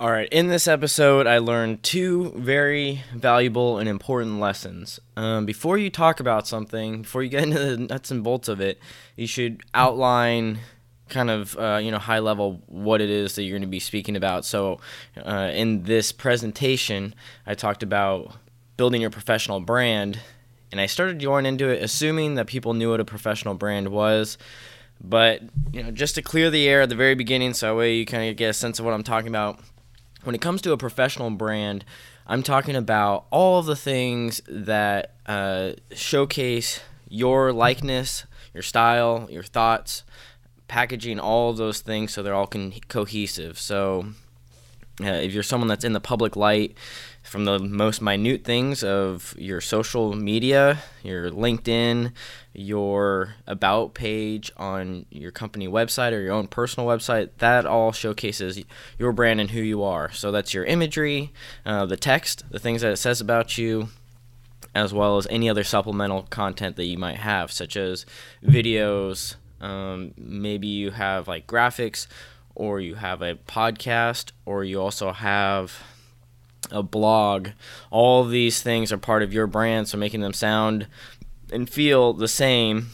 All right, in this episode, I learned two very valuable and important lessons. Um, before you talk about something, before you get into the nuts and bolts of it, you should outline kind of uh, you know high level what it is that you're going to be speaking about. So, uh, in this presentation, I talked about building your professional brand, and I started going into it assuming that people knew what a professional brand was. But you know, just to clear the air at the very beginning, so that way you kind of get a sense of what I'm talking about when it comes to a professional brand, I'm talking about all the things that uh, showcase your likeness, your style, your thoughts, packaging all those things so they're all con- cohesive. So, uh, if you're someone that's in the public light, from the most minute things of your social media, your LinkedIn, your about page on your company website or your own personal website, that all showcases your brand and who you are. So that's your imagery, uh, the text, the things that it says about you, as well as any other supplemental content that you might have, such as videos. Um, maybe you have like graphics, or you have a podcast, or you also have a blog. All these things are part of your brand, so making them sound and feel the same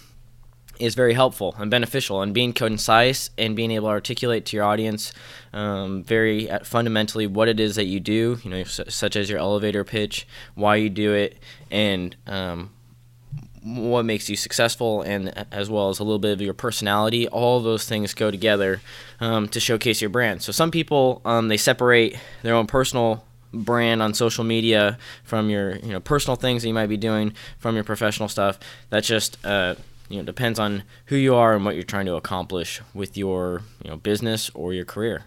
is very helpful and beneficial and being concise and being able to articulate to your audience um, very uh, fundamentally what it is that you do you know such as your elevator pitch why you do it and um, what makes you successful and as well as a little bit of your personality all those things go together um, to showcase your brand so some people um, they separate their own personal brand on social media from your you know personal things that you might be doing from your professional stuff. That just uh, you know depends on who you are and what you're trying to accomplish with your you know business or your career.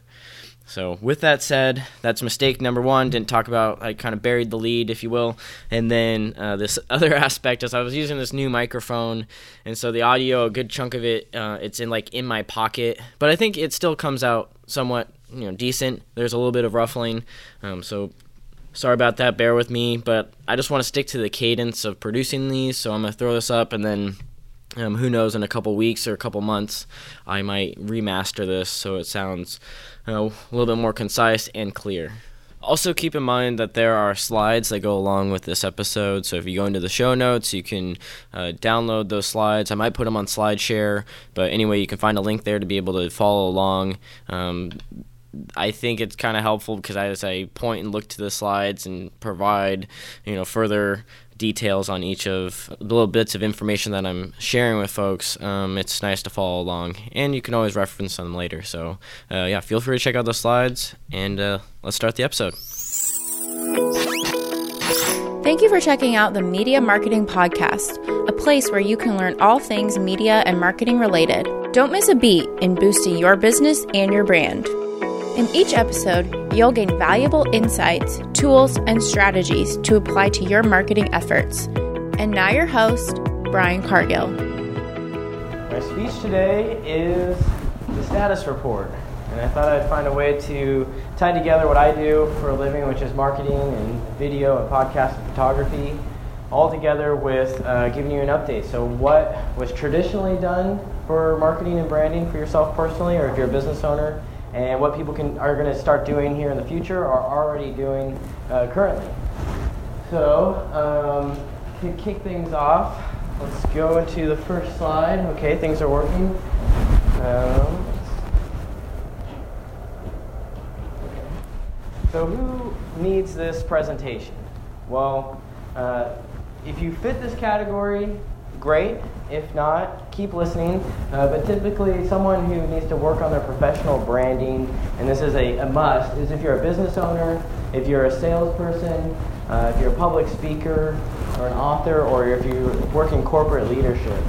So with that said that's mistake number one. Didn't talk about i kind of buried the lead if you will. And then uh, this other aspect is i was using this new microphone and so the audio a good chunk of it uh, it's in like in my pocket. But i think it still comes out somewhat you know decent. There's a little bit of ruffling, um, so sorry about that. Bear with me, but I just want to stick to the cadence of producing these. So I'm gonna throw this up, and then um, who knows, in a couple weeks or a couple months, I might remaster this so it sounds you know, a little bit more concise and clear. Also, keep in mind that there are slides that go along with this episode. So, if you go into the show notes, you can uh, download those slides. I might put them on SlideShare, but anyway, you can find a link there to be able to follow along. Um, I think it's kind of helpful because as I point and look to the slides and provide, you know, further details on each of the little bits of information that I'm sharing with folks, um, it's nice to follow along. And you can always reference them later. So, uh, yeah, feel free to check out the slides and uh, let's start the episode. Thank you for checking out the Media Marketing Podcast, a place where you can learn all things media and marketing related. Don't miss a beat in boosting your business and your brand. In each episode, you'll gain valuable insights, tools, and strategies to apply to your marketing efforts. And now, your host, Brian Cargill. My speech today is the status report. And I thought I'd find a way to tie together what I do for a living, which is marketing and video and podcast and photography, all together with uh, giving you an update. So, what was traditionally done for marketing and branding for yourself personally, or if you're a business owner, and what people can are going to start doing here in the future are already doing uh, currently. So um, to kick things off, let's go into the first slide. Okay, things are working. Um, So who needs this presentation? Well, uh, if you fit this category, great. If not, keep listening. Uh, but typically, someone who needs to work on their professional branding, and this is a, a must, is if you're a business owner, if you're a salesperson, uh, if you're a public speaker, or an author, or if you work in corporate leadership.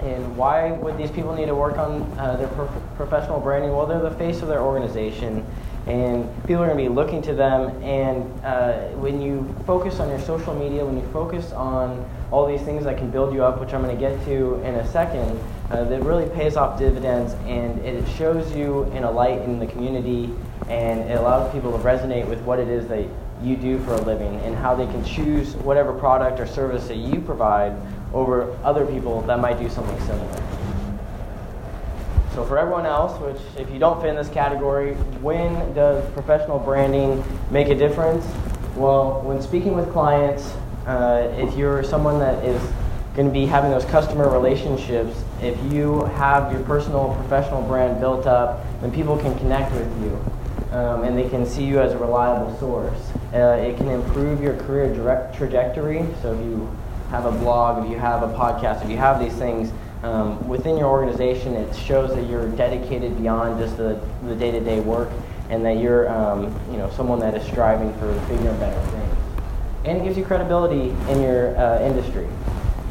And why would these people need to work on uh, their prof- professional branding? Well, they're the face of their organization and people are going to be looking to them. And uh, when you focus on your social media, when you focus on all these things that can build you up, which I'm going to get to in a second, uh, that really pays off dividends and it shows you in a light in the community and it allows people to resonate with what it is that you do for a living and how they can choose whatever product or service that you provide over other people that might do something similar. So for everyone else, which if you don't fit in this category, when does professional branding make a difference? Well, when speaking with clients, uh, if you're someone that is going to be having those customer relationships, if you have your personal professional brand built up, then people can connect with you um, and they can see you as a reliable source. Uh, it can improve your career direct trajectory. So if you have a blog, if you have a podcast, if you have these things um, within your organization, it shows that you're dedicated beyond just the, the day-to-day work and that you're um, you know, someone that is striving for bigger and better things. And it gives you credibility in your uh, industry.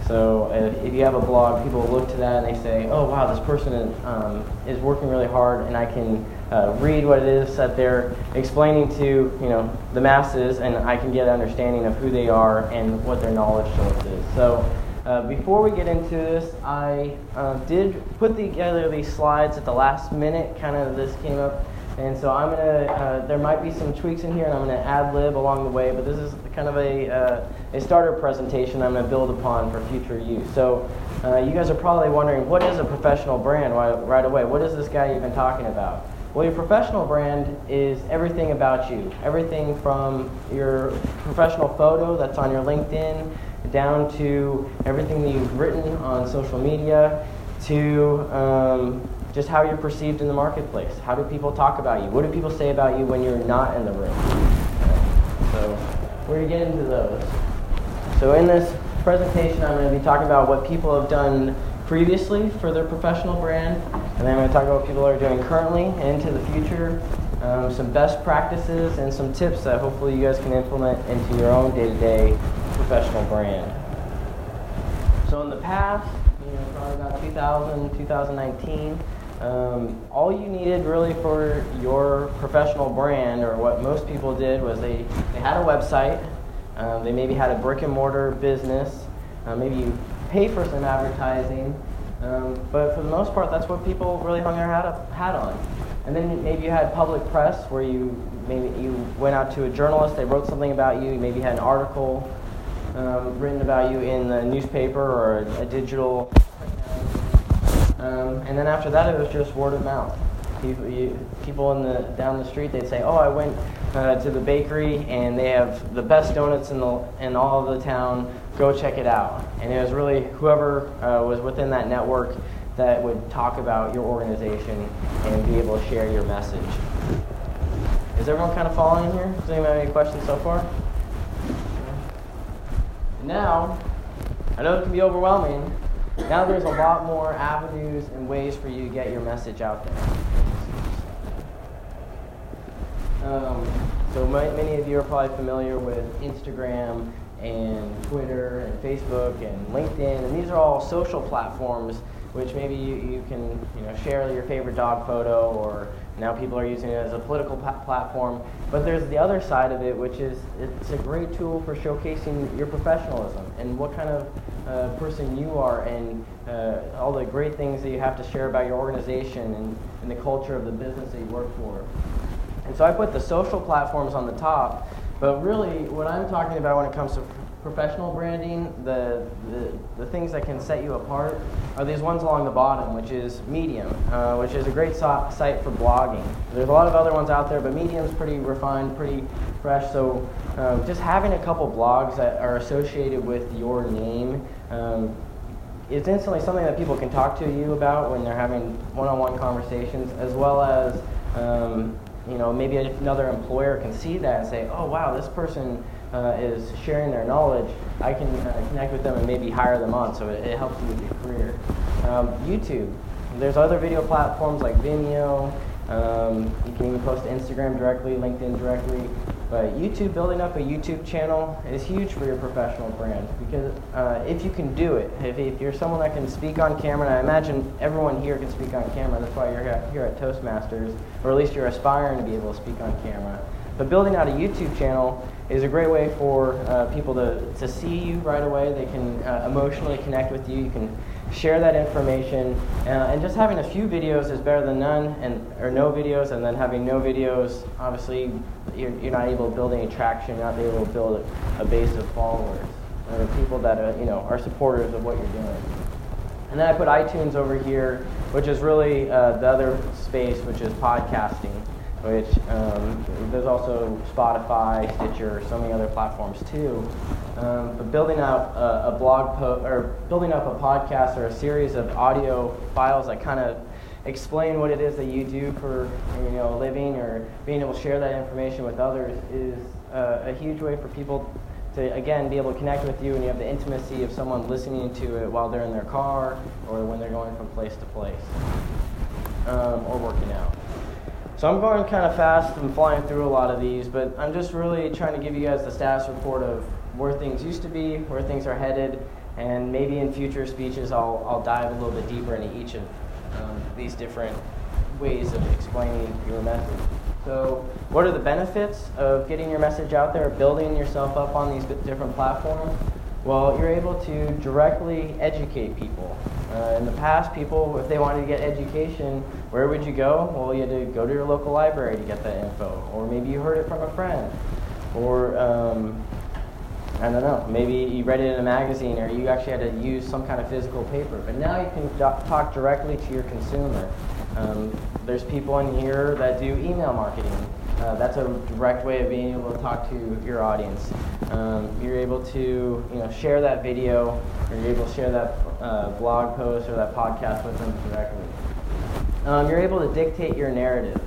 So if, if, you have a blog, people look to that and they say, oh wow, this person um, is working really hard and I can uh, read what it is that they're explaining to you know the masses and I can get an understanding of who they are and what their knowledge source is. So uh, before we get into this, I uh, did put together these slides at the last minute, kind of this came up and so I'm gonna, uh, there might be some tweaks in here and I'm gonna ad lib along the way, but this is kind of a, uh, a starter presentation I'm gonna build upon for future use. So uh, you guys are probably wondering, what is a professional brand right, right away? What is this guy even talking about? Well, your professional brand is everything about you. Everything from your professional photo that's on your LinkedIn down to everything that you've written on social media to um, just how you're perceived in the marketplace. How do people talk about you? What do people say about you when you're not in the room? So we're going to get into those. So in this presentation, I'm going to be talking about what people have done previously for their professional brand, and then I'm going to talk about what people are doing currently and into the future, um, some best practices, and some tips that hopefully you guys can implement into your own day-to-day professional brand. So in the past, you know, probably about 2000, 2019, um, all you needed really for your professional brand, or what most people did, was they, they had a website. Um, they maybe had a brick and mortar business. Uh, maybe you pay for some advertising. Um, but for the most part, that's what people really hung their hat, up, hat on. And then maybe you had public press where you maybe you went out to a journalist, they wrote something about you, you maybe had an article um, written about you in the newspaper or a, a digital um, and then after that, it was just word of mouth. People, you, people in the down the street, they'd say, "Oh, I went uh, to the bakery and they have the best donuts in the in all of the town. Go check it out." And it was really whoever uh, was within that network that would talk about your organization and be able to share your message. Is everyone kind of following here? Does anyone have any questions so far? Now, I know it can be overwhelming, now there's a lot more avenues and ways for you to get your message out there. Um, so many of you are probably familiar with Instagram and Twitter and Facebook and LinkedIn, and these are all social platforms which maybe you, you can you know, share your favorite dog photo or now people are using it as a political platform. But there's the other side of it, which is it's a great tool for showcasing your professionalism and what kind of uh, person you are and uh, all the great things that you have to share about your organization and, and the culture of the business that you work for. And so I put the social platforms on the top, but really what I'm talking about when it comes to professional branding, the, the, the, things that can set you apart are these ones along the bottom, which is Medium, uh, which is a great so- site for blogging. There's a lot of other ones out there, but Medium's pretty refined, pretty fresh. So um, just having a couple blogs that are associated with your name um, is instantly something that people can talk to you about when they're having one-on-one conversations, as well as um, you know maybe another employer can see that and say, oh wow, this person uh, is sharing their knowledge, I can uh, connect with them and maybe hire them on. So it, it helps you with your career. Um, YouTube. There's other video platforms like Vimeo. Um, you can even post to Instagram directly, LinkedIn directly. But YouTube, building up a YouTube channel is huge for your professional brand because uh, if you can do it, if, if, you're someone that can speak on camera, and I imagine everyone here can speak on camera, that's why you're here at Toastmasters, or at least you're aspiring to be able to speak on camera. But building out a YouTube channel is a great way for uh, people to, to see you right away. They can uh, emotionally connect with you. You can share that information. Uh, and just having a few videos is better than none, and or no videos. And then having no videos, obviously, you're, you're not able to build any traction. You're not able to build a, a base of followers or people that are, uh, you know are supporters of what you're doing. And then I put iTunes over here, which is really uh, the other space, which is podcasting. Which um, there's also Spotify, Stitcher, so many other platforms too. Um, but building out a, a blog post or building up a podcast or a series of audio files that kind of explain what it is that you do for you know a living or being able to share that information with others is uh, a huge way for people to again be able to connect with you and you have the intimacy of someone listening to it while they're in their car or when they're going from place to place um, or working out. So I'm going kind of fast. I'm flying through a lot of these, but I'm just really trying to give you guys the status report of where things used to be, where things are headed, and maybe in future speeches I'll, I'll dive a little bit deeper into each of um, these different ways of explaining your message. So, what are the benefits of getting your message out there, building yourself up on these different platforms? Well, you're able to directly educate people. Uh, in the past, people, if they wanted to get education, where would you go? Well, you had to go to your local library to get that info, or maybe you heard it from a friend, or um, I don't know, maybe you read it in a magazine, or you actually had to use some kind of physical paper. But now you can do- talk directly to your consumer. Um, there's people in here that do email marketing. Uh, that's a direct way of being able to talk to your audience. Um, you're able to you know, share that video, or you're able to share that uh, blog post or that podcast with them directly. Um, you're able to dictate your narrative.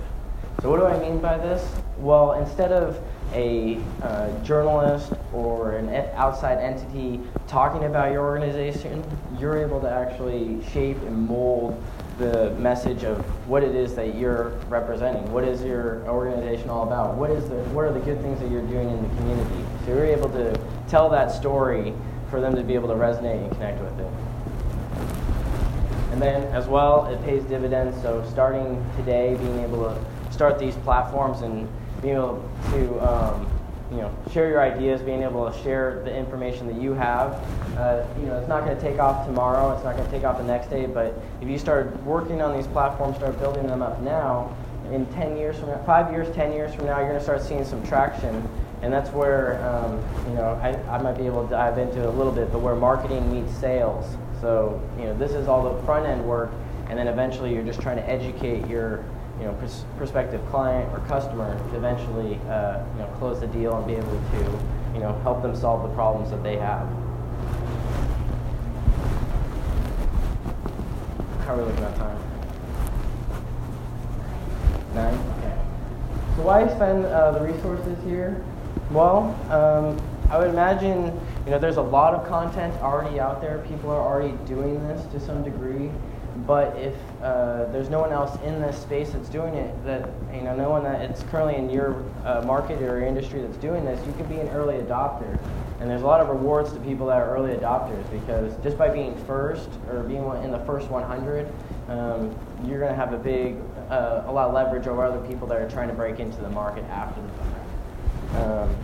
So, what do I mean by this? Well, instead of a uh, journalist or an outside entity talking about your organization, you're able to actually shape and mold the message of what it is that you're representing. What is your organization all about? What is the what are the good things that you're doing in the community? So you're able to tell that story for them to be able to resonate and connect with it. And then as well, it pays dividends. So starting today, being able to start these platforms and being able to um, you know, share your ideas, being able to share the information that you have. Uh, you know, it's not going to take off tomorrow. It's not going to take off the next day. But if you start working on these platforms, start building them up now, in 10 years from now, five years, 10 years from now, you're going to start seeing some traction. And that's where, um, you know, I, I might be able to dive into a little bit, but where marketing meets sales. So, you know, this is all the front end work, and then eventually you're just trying to educate your you know, pers- prospective client or customer to eventually, uh, you know, close the deal and be able to, you know, help them solve the problems that they have. How are we looking at time? Nine. Okay. So why spend uh, the resources here? Well, um, I would imagine, you know, there's a lot of content already out there. People are already doing this to some degree. But if uh, there's no one else in this space that's doing it, that you know, no one that it's currently in your uh, market or your industry that's doing this, you can be an early adopter. And there's a lot of rewards to people that are early adopters because just by being first or being in the first 100, um, you're going to have a big, uh, a lot of leverage over other people that are trying to break into the market after the fact. Um,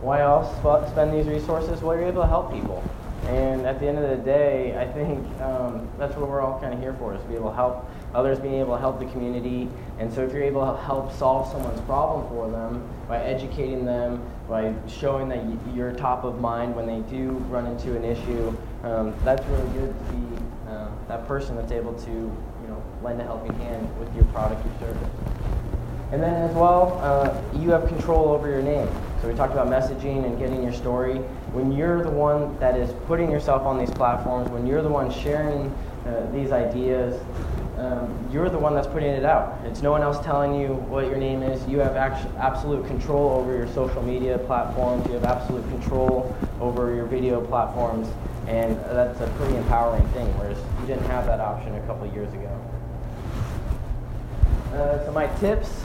why else spend these resources? Well, you're able to help people. And at the end of the day, I think um, that's what we're all kind of here for, is to be able to help others, being able to help the community. And so if you're able to help solve someone's problem for them by educating them, by showing that you're top of mind when they do run into an issue, um, that's really good to be uh, that person that's able to, you know, lend a helping hand with your product or service. And then as well, uh, you have control over your name. So we talked about messaging and getting your story. When you're the one that is putting yourself on these platforms, when you're the one sharing uh, these ideas, um, you're the one that's putting it out. It's no one else telling you what your name is. You have absolute control over your social media platforms. You have absolute control over your video platforms, and that's a pretty empowering thing. Whereas you didn't have that option a couple years ago. Uh, so my tips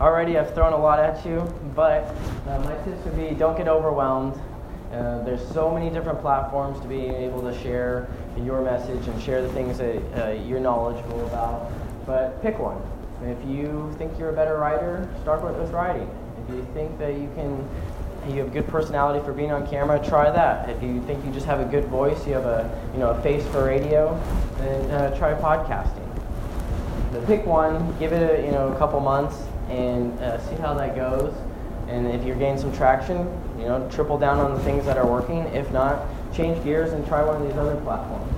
already I've thrown a lot at you, but uh, my tips would be don't get overwhelmed. Uh, there's so many different platforms to be able to share your message and share the things that uh, you're knowledgeable about. But pick one. If you think you're a better writer, start with, with writing. If you think that you can, you have good personality for being on camera, try that. If you think you just have a good voice, you have a you know a face for radio, then uh, try podcasting. But pick one, give it a, you know a couple months, and uh, see how that goes. And if you're getting some traction, you know, triple down on the things that are working. If not, change gears and try one of these other platforms.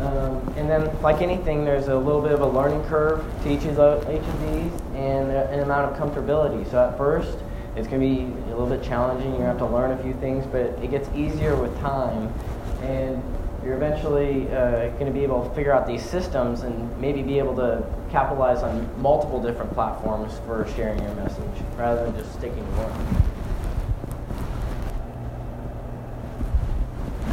Um, and then, like anything, there's a little bit of a learning curve to each of, the, each of these and an amount of comfortability. So at first, it's going to be a little bit challenging. You're going to have to learn a few things, but it gets easier with time. And you're eventually uh, going to be able to figure out these systems and maybe be able to capitalize on multiple different platforms for sharing your message rather than just sticking to one.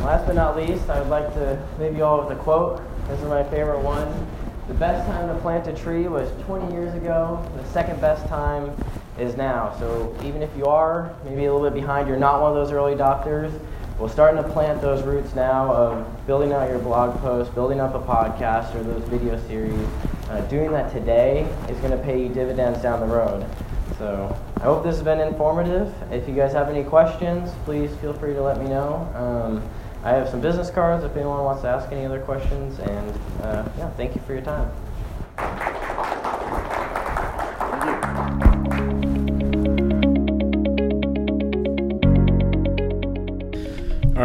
Last but not least, I would like to leave you all with a quote. This is my favorite one. The best time to plant a tree was 20 years ago. The second best time is now. So even if you are maybe a little bit behind, you're not one of those early adopters, well, starting to plant those roots now of building out your blog post, building up a podcast or those video series, uh, doing that today is going to pay you dividends down the road. So I hope this has been informative. If you guys have any questions, please feel free to let me know. Um, I have some business cards if anyone wants to ask any other questions. And uh, yeah, thank you for your time.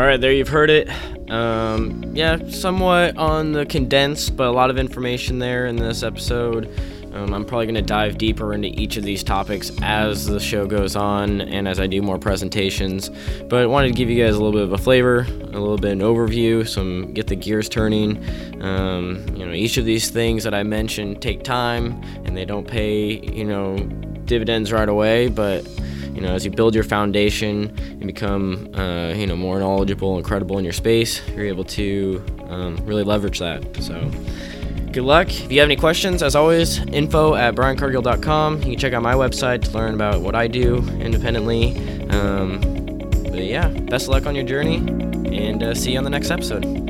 Right, there you've heard it. Um, yeah, somewhat on the condensed, but a lot of information there in this episode. Um, I'm probably going to dive deeper into each of these topics as the show goes on and as I do more presentations. But I wanted to give you guys a little bit of a flavor, a little bit of an overview, some get the gears turning. Um, you know, each of these things that I mentioned take time and they don't pay, you know, dividends right away, but you know, as you build your foundation and become, uh, you know, more knowledgeable and credible in your space, you're able to um, really leverage that. So good luck. If you have any questions, as always, info at briancargill.com. You can check out my website to learn about what I do independently. Um, but yeah, best of luck on your journey, and uh, see you on the next episode.